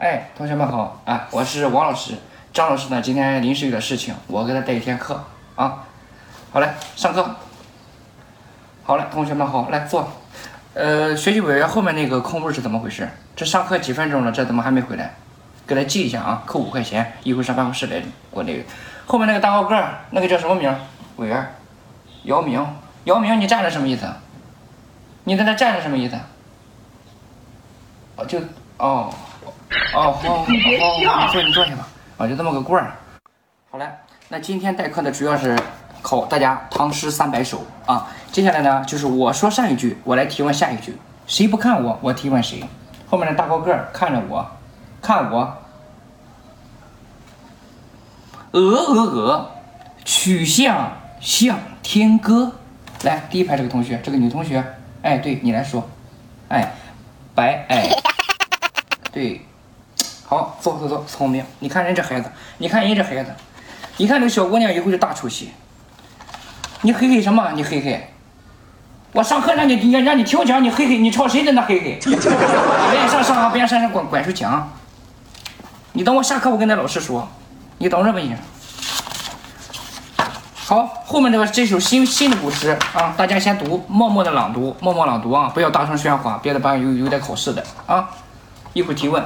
哎，同学们好啊，我是王老师。张老师呢，今天临时有点事情，我给他带一天课啊。好嘞，上课。好嘞，同学们好，来坐。呃，学习委员后面那个空位是怎么回事？这上课几分钟了，这怎么还没回来？给他记一下啊，扣五块钱，一会上办公室来过那个。后面那个大高个，那个叫什么名？委员，姚明。姚明，你站着什么意思？你在那站着什么意思？哦，就哦，哦，好，好，好，你坐，你坐下吧。啊，就这么个棍儿。好嘞，那今天代课呢，主要是考大家唐诗三百首啊。接下来呢，就是我说上一句，我来提问下一句。谁不看我，我提问谁。后面的大高个儿看着我，看我。鹅鹅鹅，曲项向天歌。来，第一排这个同学，这个女同学，哎，对你来说，哎，白，哎，对，好，坐坐坐，聪明。你看人这孩子，你看人这孩子，你看这小姑娘以后就大出息。你嘿嘿什么？你嘿嘿。我上课让你让让你听我讲，你嘿嘿，你朝谁在那嘿嘿？别上上，别上上管管书讲。你等我下课，我跟那老师说。你等着吧你。好，后面这个这首新新的古诗啊，大家先读，默默的朗读，默默朗读啊，不要大声喧哗，别的班有有点考试的啊，一会儿提问。